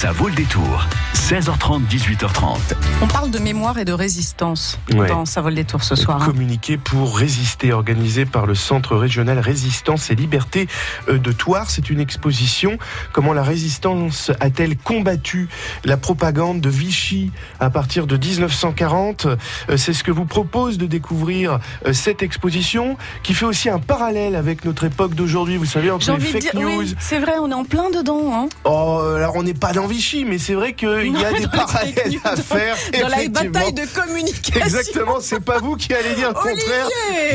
Ça vaut le détour. 16h30, 18h30. On parle de mémoire et de résistance dans Ça vaut le détour ce soir. Hein. Communiqué pour résister, organisé par le Centre régional Résistance et Liberté euh, de Toire. C'est une exposition. Comment la résistance a-t-elle combattu la propagande de Vichy à partir de 1940 euh, C'est ce que vous propose de découvrir euh, cette exposition qui fait aussi un parallèle avec notre époque d'aujourd'hui. Vous savez, entre les fake news. c'est vrai, on est en plein dedans. Hein. Oh, alors on n'est pas dans Vichy, mais c'est vrai qu'il y a des parallèles à faire. Dans la bataille de communication. Exactement, c'est pas vous qui allez dire le contraire.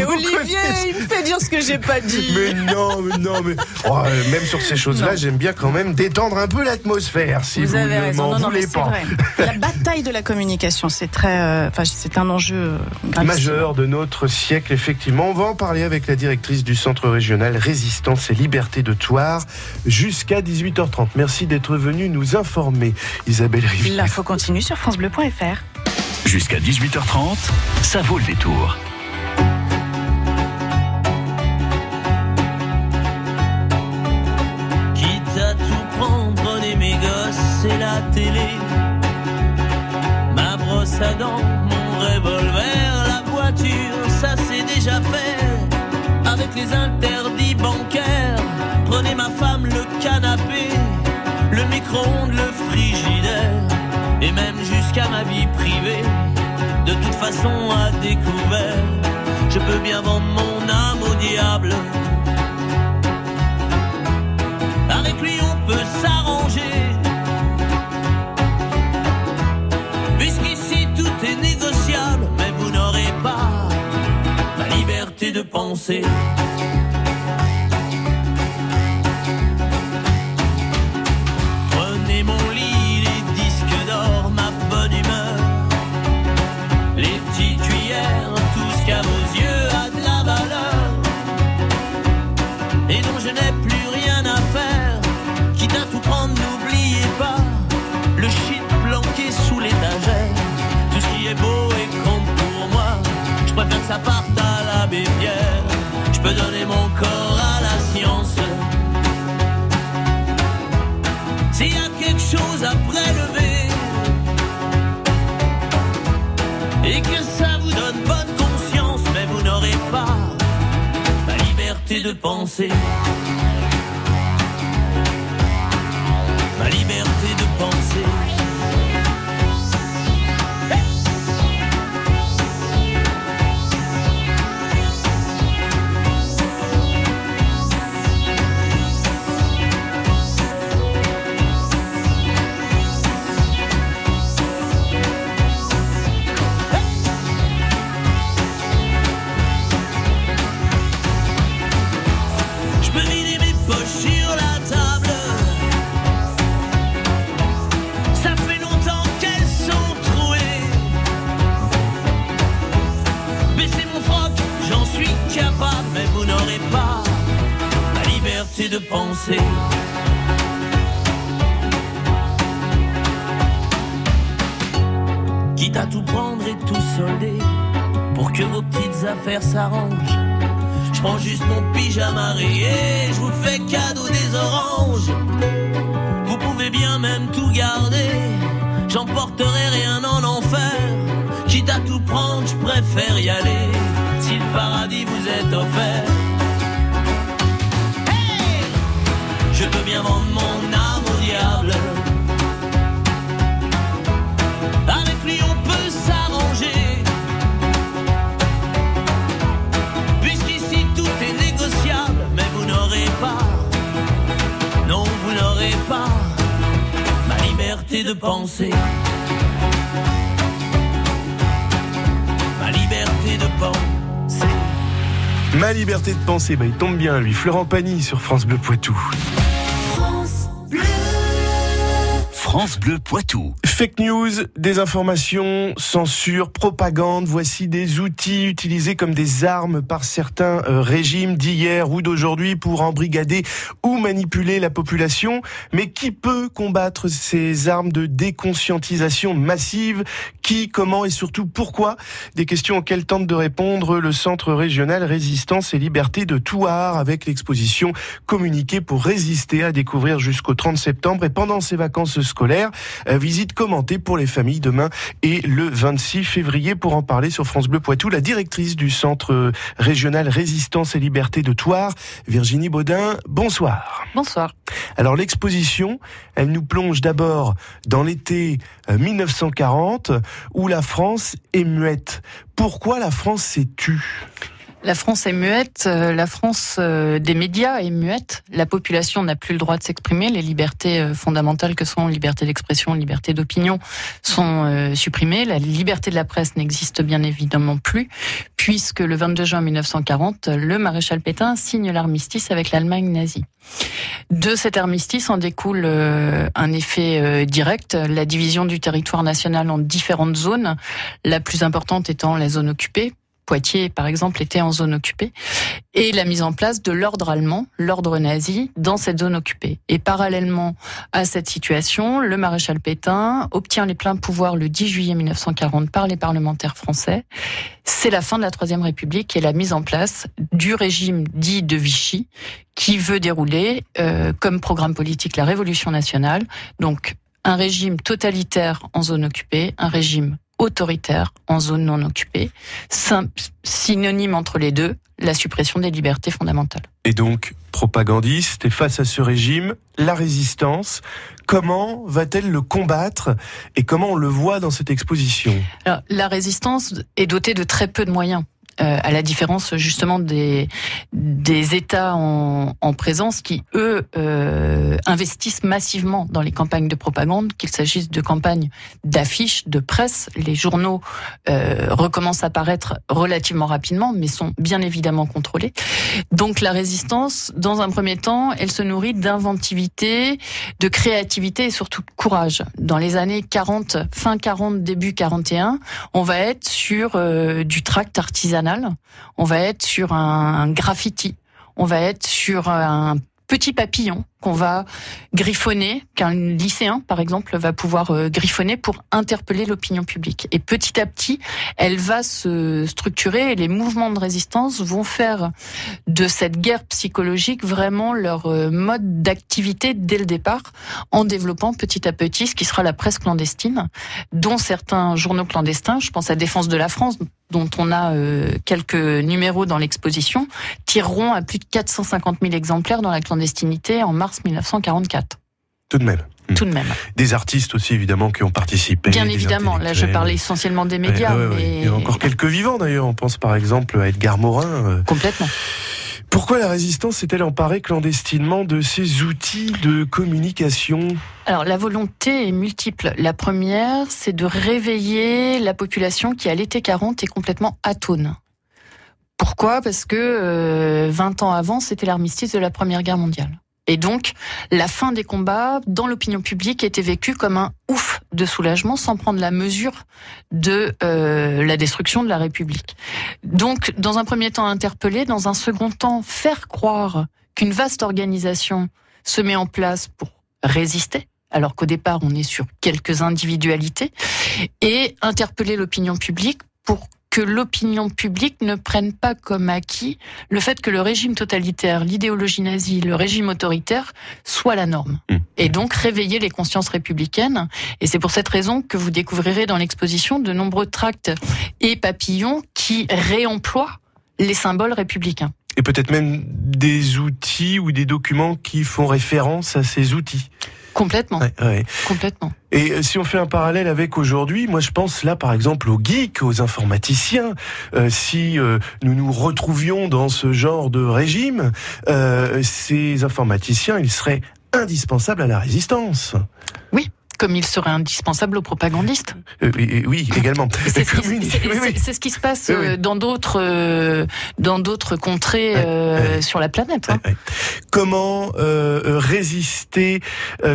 Olivier, il me fait dire ce que j'ai pas dit. Mais non, mais non, mais oh, même sur ces choses-là, j'aime bien quand même détendre un peu l'atmosphère, si vous, avez ne m'en voulez pas. La bataille de la communication, c'est très, euh, enfin, c'est un enjeu majeur de notre siècle, effectivement. On va en parler avec la directrice du Centre régional Résistance et Liberté de Toire jusqu'à 18h30. Merci d'être venu nous informer, Isabelle Rivière. L'info continue sur francebleu.fr. Jusqu'à 18h30, ça vaut le détour. Quitte à tout prendre, prenez mes gosses et la télé. Ma brosse à dents, mon revolver, la voiture, ça c'est déjà fait. Avec les interdits bancaires, prenez ma femme, le canapé le le frigidaire, et même jusqu'à ma vie privée. De toute façon, à découvert, je peux bien vendre mon âme au diable. Avec lui, on peut s'arranger. Puisqu'ici, tout est négociable, mais vous n'aurez pas la liberté de penser. Ça parte à la bière. Je peux donner mon corps à la science. S'il y a quelque chose à prélever et que ça vous donne bonne conscience, mais vous n'aurez pas la liberté de penser. De penser. Quitte à tout prendre et tout solder, pour que vos petites affaires s'arrangent. Je prends juste mon pyjama rayé, je vous fais cadeau des oranges. Vous pouvez bien même tout garder, j'emporterai rien en enfer. Quitte à tout prendre, je préfère y aller, si le paradis vous est offert. Bien mon âme au diable. Avec lui on peut s'arranger. Puisqu'ici tout est négociable, mais vous n'aurez pas, non vous n'aurez pas ma liberté de penser. Ma liberté de penser. Ma liberté de penser, bah, il tombe bien lui. Florent Pagny sur France Bleu Poitou. France Bleu Poitou. Fake news, désinformation, censure, propagande, voici des outils utilisés comme des armes par certains euh, régimes d'hier ou d'aujourd'hui pour embrigader ou manipuler la population. Mais qui peut combattre ces armes de déconscientisation massive? Qui, comment et surtout pourquoi Des questions auxquelles tente de répondre le Centre régional Résistance et Liberté de Touar avec l'exposition Communiquer pour résister à découvrir jusqu'au 30 septembre et pendant ces vacances scolaires, euh, visite commentée pour les familles demain et le 26 février. Pour en parler sur France Bleu Poitou, la directrice du Centre régional Résistance et Liberté de Touar, Virginie Baudin, bonsoir. Bonsoir. Alors l'exposition, elle nous plonge d'abord dans l'été 1940 euh, où la France est muette. Pourquoi la France s'est tue? La France est muette, euh, la France euh, des médias est muette, la population n'a plus le droit de s'exprimer, les libertés euh, fondamentales que sont liberté d'expression, liberté d'opinion sont supprimées, la liberté de la presse n'existe bien évidemment plus, puisque le 22 juin 1940, le maréchal Pétain signe l'armistice avec l'Allemagne nazie. De cet armistice en découle un effet direct, la division du territoire national en différentes zones, la plus importante étant la zone occupée, Poitiers, par exemple, était en zone occupée, et la mise en place de l'ordre allemand, l'ordre nazi, dans cette zone occupée. Et parallèlement à cette situation, le maréchal Pétain obtient les pleins pouvoirs le 10 juillet 1940 par les parlementaires français. C'est la fin de la Troisième République et la mise en place du régime dit de Vichy, qui veut dérouler euh, comme programme politique la Révolution nationale, donc un régime totalitaire en zone occupée, un régime autoritaire en zone non occupée, synonyme entre les deux, la suppression des libertés fondamentales. Et donc, propagandiste, et face à ce régime, la résistance, comment va-t-elle le combattre et comment on le voit dans cette exposition? Alors, La résistance est dotée de très peu de moyens. Euh, à la différence justement des, des États en, en présence qui, eux, euh, investissent massivement dans les campagnes de propagande, qu'il s'agisse de campagnes d'affiches, de presse. Les journaux euh, recommencent à paraître relativement rapidement, mais sont bien évidemment contrôlés. Donc la résistance, dans un premier temps, elle se nourrit d'inventivité, de créativité et surtout de courage. Dans les années 40, fin 40, début 41, on va être sur du tract artisanal on va être sur un graffiti, on va être sur un petit papillon qu'on va griffonner, qu'un lycéen, par exemple, va pouvoir euh, griffonner pour interpeller l'opinion publique. Et petit à petit, elle va se structurer et les mouvements de résistance vont faire de cette guerre psychologique vraiment leur euh, mode d'activité dès le départ, en développant petit à petit ce qui sera la presse clandestine, dont certains journaux clandestins, je pense à Défense de la France, dont on a euh, quelques numéros dans l'exposition, tireront à plus de 450 000 exemplaires dans la clandestinité en mars 1944. Tout de même. Hmm. Tout de même. Des artistes aussi, évidemment, qui ont participé. Bien évidemment. Là, je parlais essentiellement des médias. mais... Il y a encore quelques vivants, d'ailleurs. On pense par exemple à Edgar Morin. Euh. Complètement. Pourquoi la résistance s'est-elle emparée clandestinement de ces outils de communication? Alors la volonté est multiple. La première, c'est de réveiller la population qui à l'été 40 est complètement atone. Pourquoi? Parce que 20 euh, ans avant, c'était l'armistice de la Première Guerre mondiale. Et donc, la fin des combats dans l'opinion publique était vécue comme un ouf de soulagement sans prendre la mesure de euh, la destruction de la République. Donc, dans un premier temps, interpeller, dans un second temps, faire croire qu'une vaste organisation se met en place pour résister, alors qu'au départ, on est sur quelques individualités, et interpeller l'opinion publique pour que l'opinion publique ne prenne pas comme acquis le fait que le régime totalitaire, l'idéologie nazie, le régime autoritaire soit la norme. Mmh. Et donc réveiller les consciences républicaines. Et c'est pour cette raison que vous découvrirez dans l'exposition de nombreux tracts et papillons qui réemploient les symboles républicains. Et peut-être même des outils ou des documents qui font référence à ces outils. Complètement. Complètement. Et euh, si on fait un parallèle avec aujourd'hui, moi je pense là par exemple aux geeks, aux informaticiens. Euh, si euh, nous nous retrouvions dans ce genre de régime, ces informaticiens, ils seraient indispensables à la résistance. Oui, comme il serait indispensable aux propagandistes. Euh, oui, également. C'est ce, qui se passe euh, dans d'autres euh, dans d'autres contrées sur la planète. Hein. Comment résister,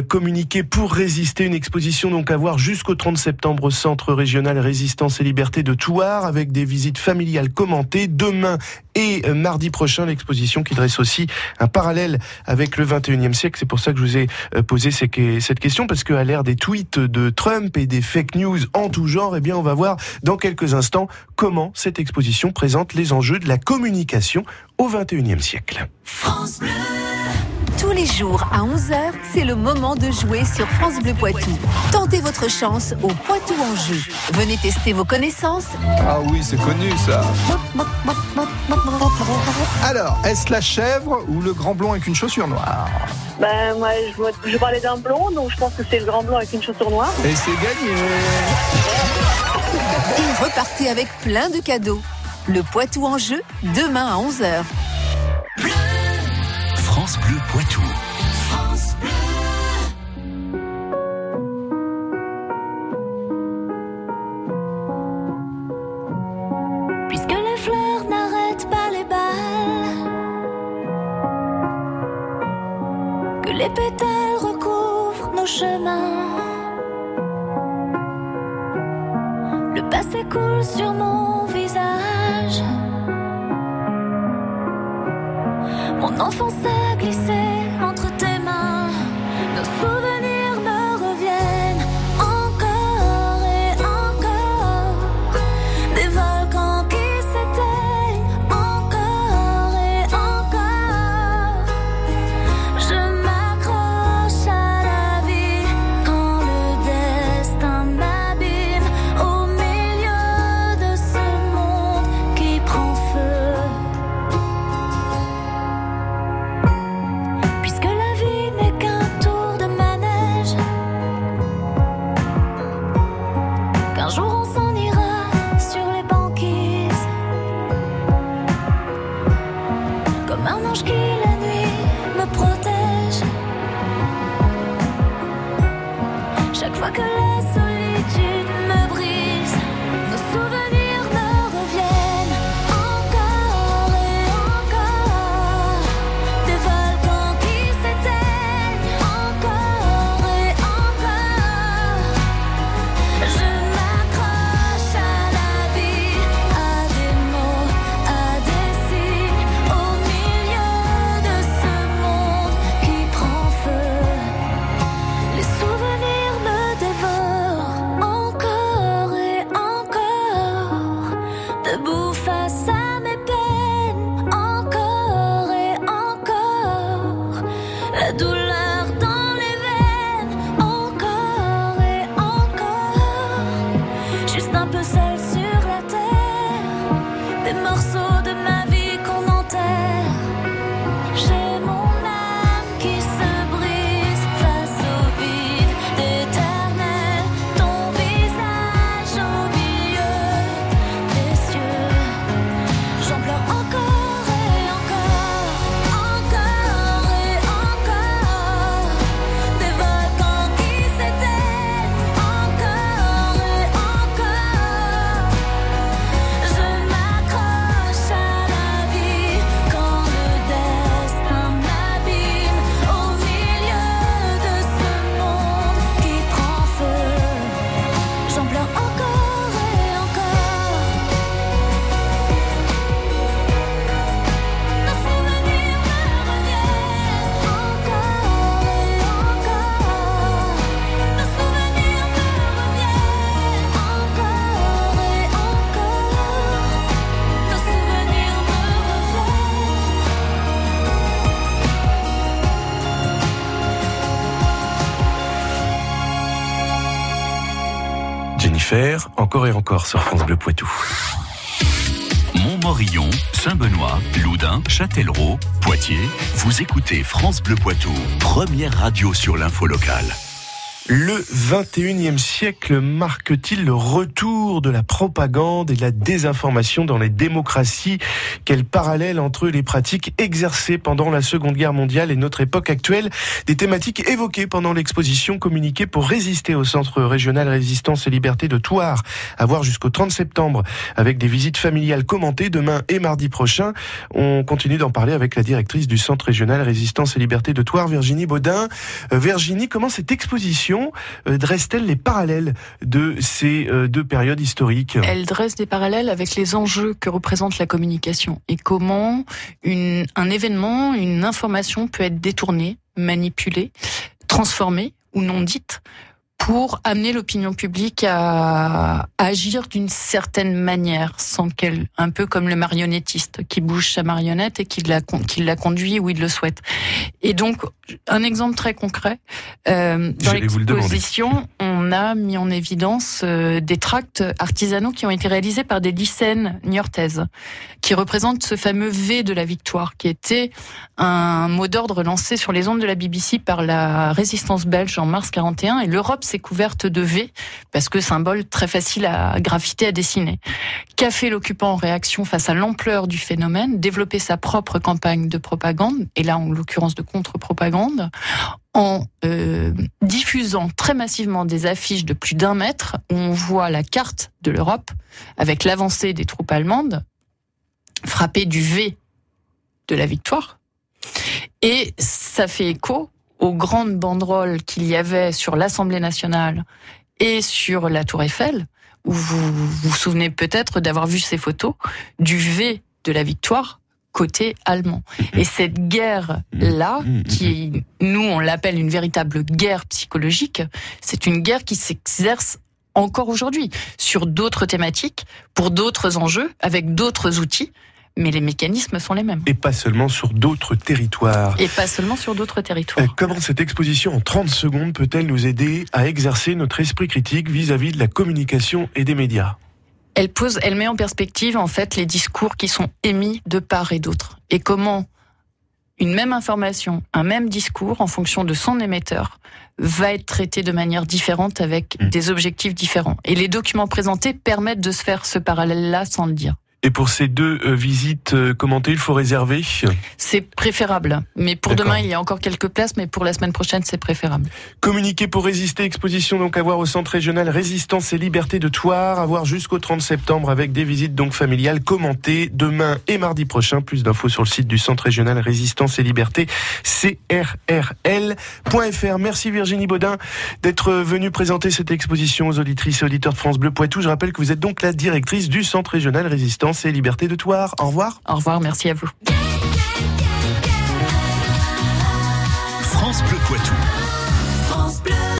communiquer pour résister une exposition donc à voir jusqu'au 30 septembre au Centre régional Résistance et Liberté de Touar avec des visites familiales commentées demain et euh, mardi prochain, l'exposition qui dresse aussi un parallèle avec le 21e siècle. C'est pour ça que je vous ai euh, posé cette question, parce qu'à l'ère des tweets de Trump et des fake news en tout genre, eh bien, on va voir dans quelques instants comment cette exposition présente les enjeux de la communication au 21e siècle. France. Tous les jours à 11h, c'est le moment de jouer sur France Bleu Poitou. Tentez votre chance au Poitou en jeu. Venez tester vos connaissances. Ah oui, c'est connu ça. Alors, est-ce la chèvre ou le grand blond avec une chaussure noire Ben moi, je, je parlais d'un blond, donc je pense que c'est le grand blond avec une chaussure noire. Et c'est gagné Et repartez avec plein de cadeaux. Le Poitou en jeu, demain à 11h. France Bleu Puisque les fleurs n'arrêtent pas les balles, que les pétales recouvrent nos chemins. Le passé coule sur mon visage. Mon enfance a glissé encore et encore sur France Bleu Poitou. Montmorillon, Saint-Benoît, Loudun, Châtellerault, Poitiers. Vous écoutez France Bleu Poitou, première radio sur l'info locale. Le 21e siècle marque-t-il le retour de la propagande et de la désinformation dans les démocraties? Quel parallèle entre les pratiques exercées pendant la Seconde Guerre mondiale et notre époque actuelle? Des thématiques évoquées pendant l'exposition communiquée pour résister au Centre régional Résistance et Liberté de Thouars, à voir jusqu'au 30 septembre, avec des visites familiales commentées demain et mardi prochain. On continue d'en parler avec la directrice du Centre régional Résistance et Liberté de Thouars, Virginie Baudin. Euh, Virginie, comment cette exposition euh, dresse-t-elle les parallèles de ces euh, deux périodes historiques? Elle dresse des parallèles avec les enjeux que représente la communication et comment un événement, une information peut être détournée, manipulée, transformée ou non dite pour amener l'opinion publique à agir d'une certaine manière, sans qu'elle, un peu comme le marionnettiste qui bouge sa marionnette et qui la, qui la conduit où il le souhaite. Et donc, un exemple très concret, euh, dans l'exposition, on a mis en évidence euh, des tracts artisanaux qui ont été réalisés par des lycéennes niortaises, qui représentent ce fameux V de la victoire, qui était un mot d'ordre lancé sur les ondes de la BBC par la résistance belge en mars 41, et l'Europe s'est couverte de V, parce que symbole très facile à graffiter, à dessiner. Qu'a fait l'occupant en réaction face à l'ampleur du phénomène Développer sa propre campagne de propagande, et là en l'occurrence de contre-propagande, en euh, diffusant très massivement des affiches de plus d'un mètre où on voit la carte de l'Europe avec l'avancée des troupes allemandes frappée du V de la victoire. Et ça fait écho aux grandes banderoles qu'il y avait sur l'Assemblée nationale et sur la Tour Eiffel, où vous vous, vous souvenez peut-être d'avoir vu ces photos du V de la victoire côté allemand. Et cette guerre-là, qui, nous, on l'appelle une véritable guerre psychologique, c'est une guerre qui s'exerce encore aujourd'hui sur d'autres thématiques, pour d'autres enjeux, avec d'autres outils, mais les mécanismes sont les mêmes. Et pas seulement sur d'autres territoires. Et pas seulement sur d'autres Euh, territoires. Comment cette exposition en 30 secondes peut-elle nous aider à exercer notre esprit critique vis-à-vis de la communication et des médias? Elle pose, elle met en perspective en fait les discours qui sont émis de part et d'autre et comment une même information, un même discours en fonction de son émetteur va être traité de manière différente avec Mm. des objectifs différents. Et les documents présentés permettent de se faire ce parallèle-là sans le dire. Et pour ces deux euh, visites euh, commentées, il faut réserver. C'est préférable. Mais pour demain, il y a encore quelques places, mais pour la semaine prochaine, c'est préférable. Communiquer pour résister, exposition donc à voir au centre régional Résistance et Liberté de Toire, à voir jusqu'au 30 septembre avec des visites donc familiales commentées demain et mardi prochain. Plus d'infos sur le site du centre régional Résistance et Liberté, crrl.fr. Merci Virginie Baudin d'être venue présenter cette exposition aux auditrices et auditeurs de France Bleu Poitou. Je rappelle que vous êtes donc la directrice du centre régional Résistance et Liberté de Toire. Au revoir. Au revoir, merci à vous. France Bleu Poitou.